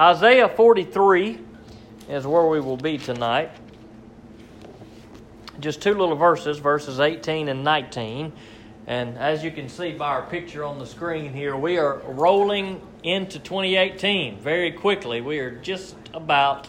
Isaiah 43 is where we will be tonight. Just two little verses, verses 18 and 19. And as you can see by our picture on the screen here, we are rolling into 2018 very quickly. We are just about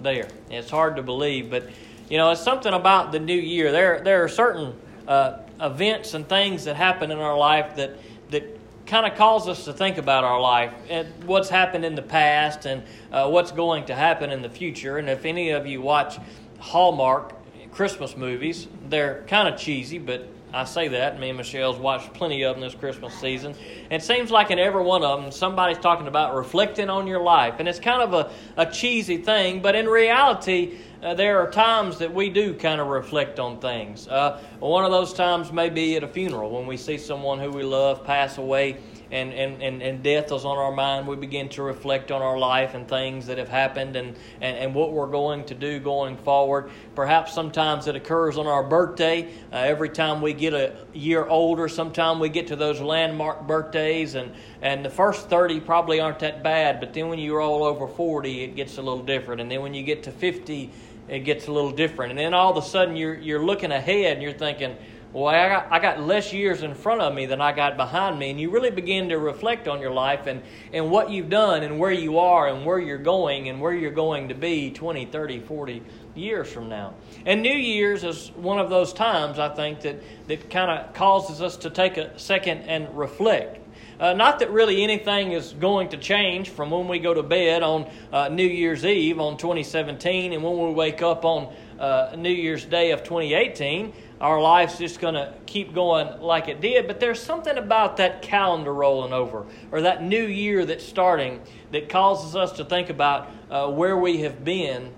there. It's hard to believe, but you know, it's something about the new year. There, there are certain uh, events and things that happen in our life that that kind of calls us to think about our life and what's happened in the past and uh, what's going to happen in the future. And if any of you watch Hallmark Christmas movies, they're kind of cheesy, but I say that. Me and Michelle's watched plenty of them this Christmas season. It seems like in every one of them, somebody's talking about reflecting on your life. And it's kind of a, a cheesy thing, but in reality, uh, there are times that we do kind of reflect on things. Uh, one of those times may be at a funeral when we see someone who we love pass away and, and, and, and death is on our mind, we begin to reflect on our life and things that have happened and, and, and what we're going to do going forward. Perhaps sometimes it occurs on our birthday. Uh, every time we get a year older, sometime we get to those landmark birthdays, and, and the first 30 probably aren't that bad, but then when you roll over 40, it gets a little different. And then when you get to 50, it gets a little different. And then all of a sudden, you're, you're looking ahead and you're thinking, well, I got, I got less years in front of me than I got behind me. And you really begin to reflect on your life and, and what you've done and where you are and where you're going and where you're going to be 20, 30, 40 years from now. And New Year's is one of those times, I think, that, that kind of causes us to take a second and reflect. Uh, not that really anything is going to change from when we go to bed on uh, New Year's Eve on 2017 and when we wake up on uh, New Year's Day of 2018. Our life's just going to keep going like it did, but there's something about that calendar rolling over or that new year that's starting that causes us to think about uh, where we have been,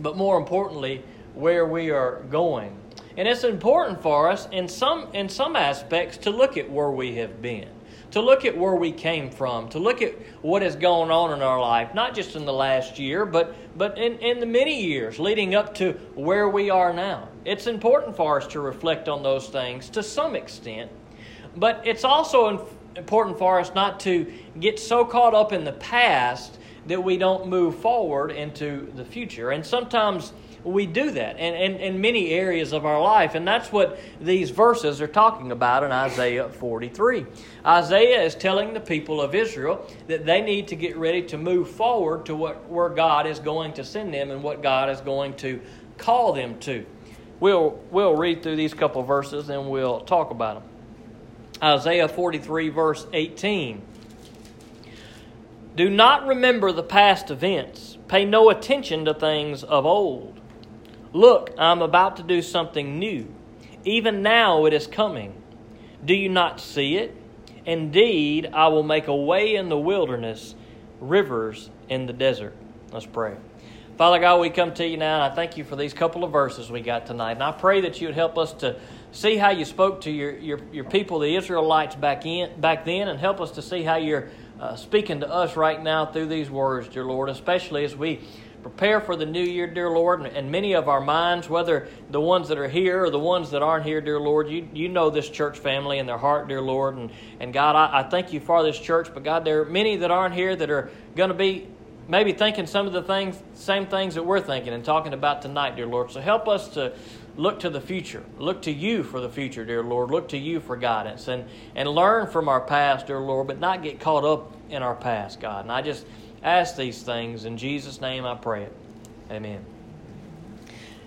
but more importantly, where we are going. And it's important for us in some in some aspects to look at where we have been to look at where we came from, to look at what has gone on in our life, not just in the last year, but, but in, in the many years leading up to where we are now. It's important for us to reflect on those things to some extent, but it's also important for us not to get so caught up in the past that we don't move forward into the future. And sometimes we do that in, in, in many areas of our life. And that's what these verses are talking about in Isaiah 43. Isaiah is telling the people of Israel that they need to get ready to move forward to what, where God is going to send them and what God is going to call them to. We'll, we'll read through these couple verses and we'll talk about them. Isaiah 43, verse 18. Do not remember the past events. Pay no attention to things of old. Look, I'm about to do something new. Even now it is coming. Do you not see it? Indeed, I will make a way in the wilderness, rivers in the desert. Let's pray. Father God, we come to you now, and I thank you for these couple of verses we got tonight. And I pray that you would help us to see how you spoke to your, your, your people, the Israelites, back, in, back then, and help us to see how you're uh, speaking to us right now through these words, dear Lord, especially as we prepare for the new year, dear Lord, and many of our minds, whether the ones that are here or the ones that aren't here, dear Lord, you, you know this church family and their heart, dear Lord. And, and God, I, I thank you for this church, but God, there are many that aren't here that are going to be maybe thinking some of the things, same things that we're thinking and talking about tonight, dear Lord. So help us to look to the future. Look to you for the future, dear Lord. Look to you for guidance and, and learn from our past, dear Lord, but not get caught up in our past, God. And I just ask these things. In Jesus' name I pray it. Amen.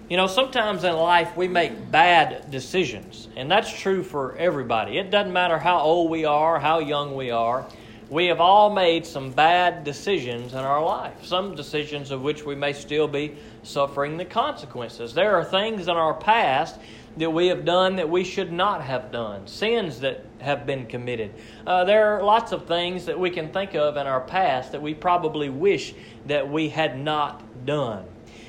You know, sometimes in life we make bad decisions, and that's true for everybody. It doesn't matter how old we are, how young we are. We have all made some bad decisions in our life, some decisions of which we may still be suffering the consequences. There are things in our past that we have done that we should not have done, sins that have been committed. Uh, there are lots of things that we can think of in our past that we probably wish that we had not done.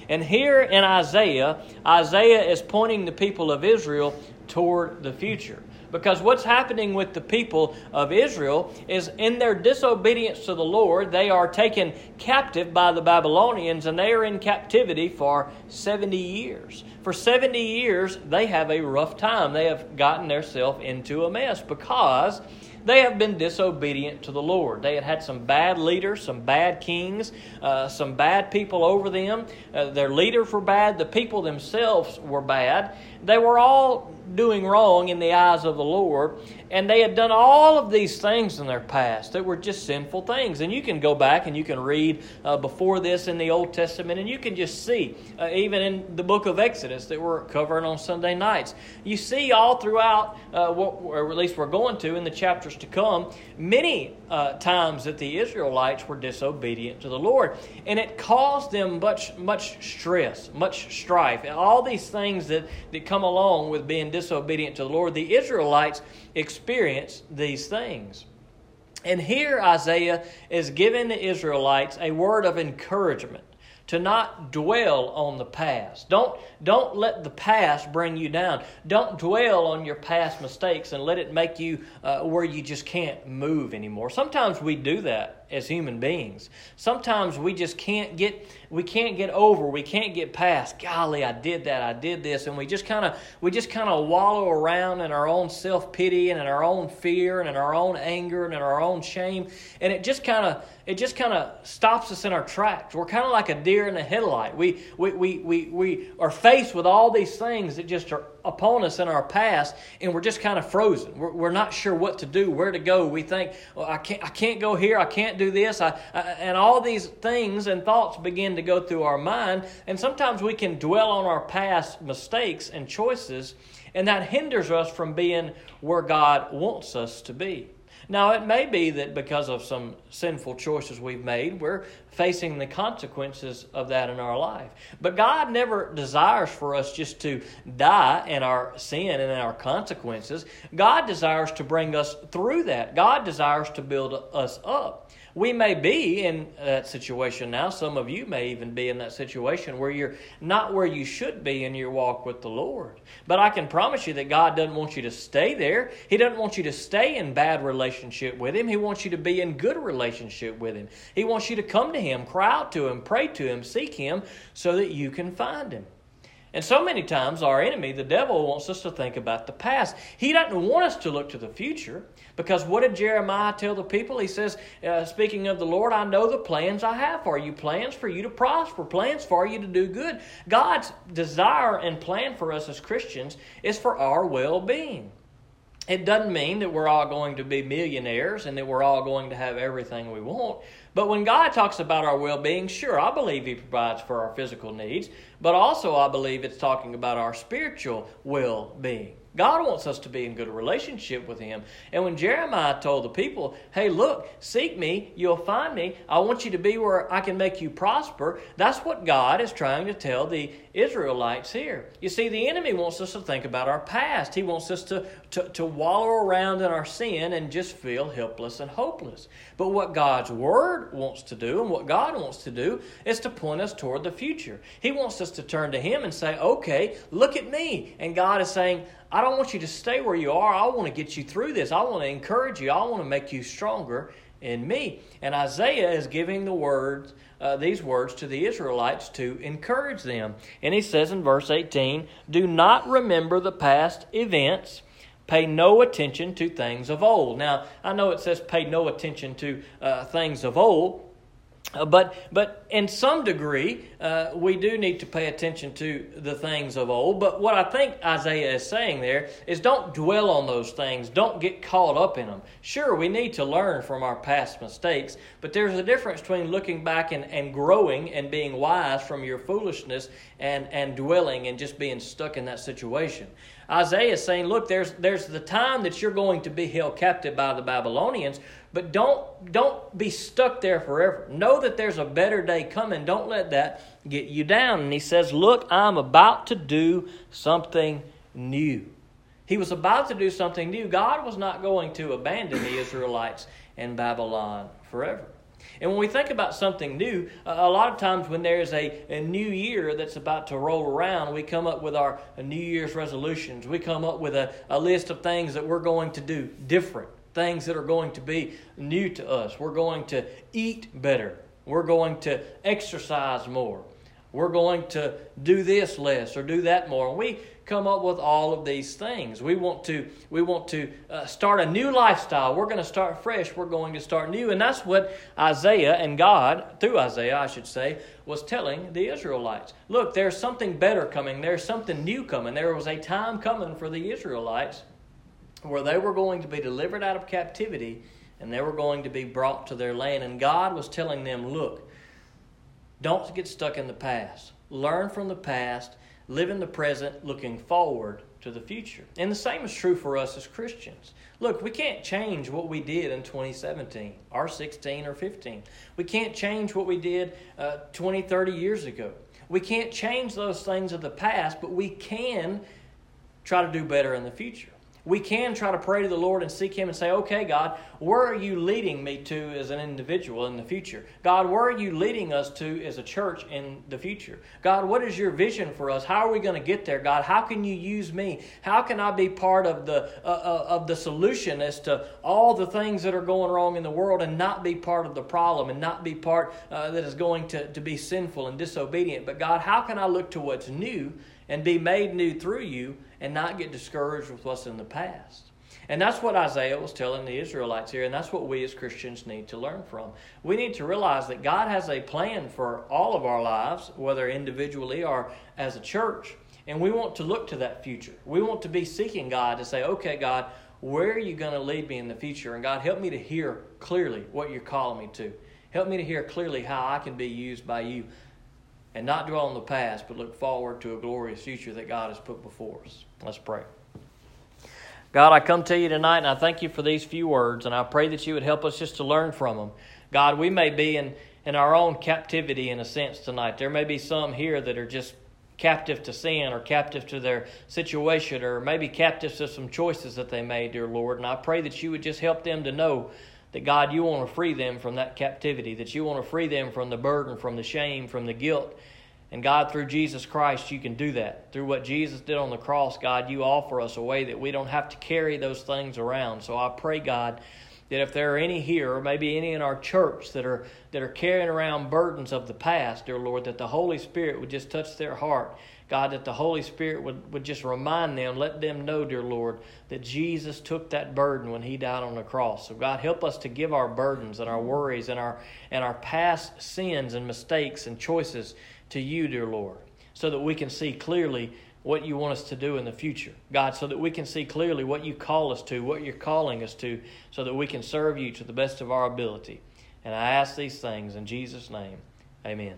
And here in Isaiah, Isaiah is pointing the people of Israel toward the future. Because what's happening with the people of Israel is in their disobedience to the Lord, they are taken captive by the Babylonians and they are in captivity for 70 years. For 70 years, they have a rough time. They have gotten themselves into a mess because they have been disobedient to the Lord. They had had some bad leaders, some bad kings, uh, some bad people over them. Uh, their leaders were bad, the people themselves were bad. They were all doing wrong in the eyes of the Lord, and they had done all of these things in their past that were just sinful things. And you can go back and you can read uh, before this in the Old Testament, and you can just see, uh, even in the book of Exodus that we're covering on Sunday nights, you see all throughout, uh, what, or at least we're going to in the chapters to come, many uh, times that the Israelites were disobedient to the Lord. And it caused them much, much stress, much strife, and all these things that, that come along with being disobedient to the Lord. The Israelites experienced these things. And here Isaiah is giving the Israelites a word of encouragement to not dwell on the past. Don't, don't let the past bring you down. Don't dwell on your past mistakes and let it make you uh, where you just can't move anymore. Sometimes we do that as human beings. Sometimes we just can't get we can't get over, we can't get past, golly, I did that, I did this, and we just kind of we just kind of wallow around in our own self-pity and in our own fear and in our own anger and in our own shame, and it just kind of it just kind of stops us in our tracks. We're kind of like a deer in a headlight. We, we, we, we, we are faced with all these things that just are upon us in our past, and we're just kind of frozen. We're, we're not sure what to do, where to go. We think, well, I, can't, I can't go here, I can't do this. I, I, and all these things and thoughts begin to go through our mind, and sometimes we can dwell on our past mistakes and choices, and that hinders us from being where God wants us to be. Now, it may be that because of some sinful choices we've made, we're facing the consequences of that in our life. But God never desires for us just to die in our sin and in our consequences. God desires to bring us through that. God desires to build us up. We may be in that situation now. Some of you may even be in that situation where you're not where you should be in your walk with the Lord. But I can promise you that God doesn't want you to stay there. He doesn't want you to stay in bad relationship with Him. He wants you to be in good relationship with Him. He wants you to come to Him, cry out to Him, pray to Him, seek Him so that you can find Him. And so many times, our enemy, the devil, wants us to think about the past. He doesn't want us to look to the future because what did Jeremiah tell the people? He says, uh, speaking of the Lord, I know the plans I have for you plans for you to prosper, plans for you to do good. God's desire and plan for us as Christians is for our well being. It doesn't mean that we're all going to be millionaires and that we're all going to have everything we want. But when God talks about our well being, sure, I believe He provides for our physical needs, but also I believe it's talking about our spiritual well being. God wants us to be in good relationship with Him. And when Jeremiah told the people, hey, look, seek me, you'll find me. I want you to be where I can make you prosper. That's what God is trying to tell the Israelites here. You see, the enemy wants us to think about our past. He wants us to, to, to wallow around in our sin and just feel helpless and hopeless. But what God's Word wants to do and what God wants to do is to point us toward the future. He wants us to turn to Him and say, okay, look at me. And God is saying, I don't want you to stay where you are. I want to get you through this. I want to encourage you. I want to make you stronger in me. And Isaiah is giving the words, uh, these words to the Israelites to encourage them. And he says in verse 18, Do not remember the past events. Pay no attention to things of old. Now, I know it says pay no attention to uh, things of old, uh, but, but in some degree, uh, we do need to pay attention to the things of old. But what I think Isaiah is saying there is don't dwell on those things. Don't get caught up in them. Sure, we need to learn from our past mistakes, but there's a difference between looking back and, and growing and being wise from your foolishness and, and dwelling and just being stuck in that situation. Isaiah is saying, look, there's, there's the time that you're going to be held captive by the Babylonians, but don't, don't be stuck there forever. Know that there's a better day coming. Don't let that get you down. And he says, Look, I'm about to do something new. He was about to do something new. God was not going to abandon the Israelites in Babylon forever. And when we think about something new, a lot of times when there's a, a new year that's about to roll around, we come up with our New Year's resolutions. We come up with a, a list of things that we're going to do different things that are going to be new to us. We're going to eat better. We're going to exercise more. We're going to do this less or do that more. We come up with all of these things. We want to we want to uh, start a new lifestyle. We're going to start fresh. We're going to start new. And that's what Isaiah and God, through Isaiah, I should say, was telling the Israelites. Look, there's something better coming. There's something new coming. There was a time coming for the Israelites where they were going to be delivered out of captivity and they were going to be brought to their land. And God was telling them, look, don't get stuck in the past. Learn from the past, live in the present, looking forward to the future. And the same is true for us as Christians. Look, we can't change what we did in 2017 or 16 or 15. We can't change what we did uh, 20, 30 years ago. We can't change those things of the past, but we can try to do better in the future we can try to pray to the Lord and seek Him and say, okay, God, where are you leading me to as an individual in the future? God, where are you leading us to as a church in the future? God, what is your vision for us? How are we going to get there? God, how can you use me? How can I be part of the, uh, uh, of the solution as to all the things that are going wrong in the world and not be part of the problem and not be part uh, that is going to, to be sinful and disobedient? But God, how can I look to what's new and be made new through you and not get discouraged with what's in the past. And that's what Isaiah was telling the Israelites here, and that's what we as Christians need to learn from. We need to realize that God has a plan for all of our lives, whether individually or as a church, and we want to look to that future. We want to be seeking God to say, okay, God, where are you going to lead me in the future? And God, help me to hear clearly what you're calling me to. Help me to hear clearly how I can be used by you and not dwell on the past, but look forward to a glorious future that God has put before us. Let's pray. God, I come to you tonight and I thank you for these few words, and I pray that you would help us just to learn from them. God, we may be in, in our own captivity in a sense tonight. There may be some here that are just captive to sin or captive to their situation or maybe captive to some choices that they made, dear Lord. And I pray that you would just help them to know that God, you want to free them from that captivity, that you want to free them from the burden, from the shame, from the guilt. And God, through Jesus Christ, you can do that. Through what Jesus did on the cross, God, you offer us a way that we don't have to carry those things around. So I pray, God, that if there are any here, or maybe any in our church that are that are carrying around burdens of the past, dear Lord, that the Holy Spirit would just touch their heart God, that the Holy Spirit would, would just remind them, let them know, dear Lord, that Jesus took that burden when He died on the cross. So, God, help us to give our burdens and our worries and our, and our past sins and mistakes and choices to you, dear Lord, so that we can see clearly what you want us to do in the future. God, so that we can see clearly what you call us to, what you're calling us to, so that we can serve you to the best of our ability. And I ask these things in Jesus' name. Amen.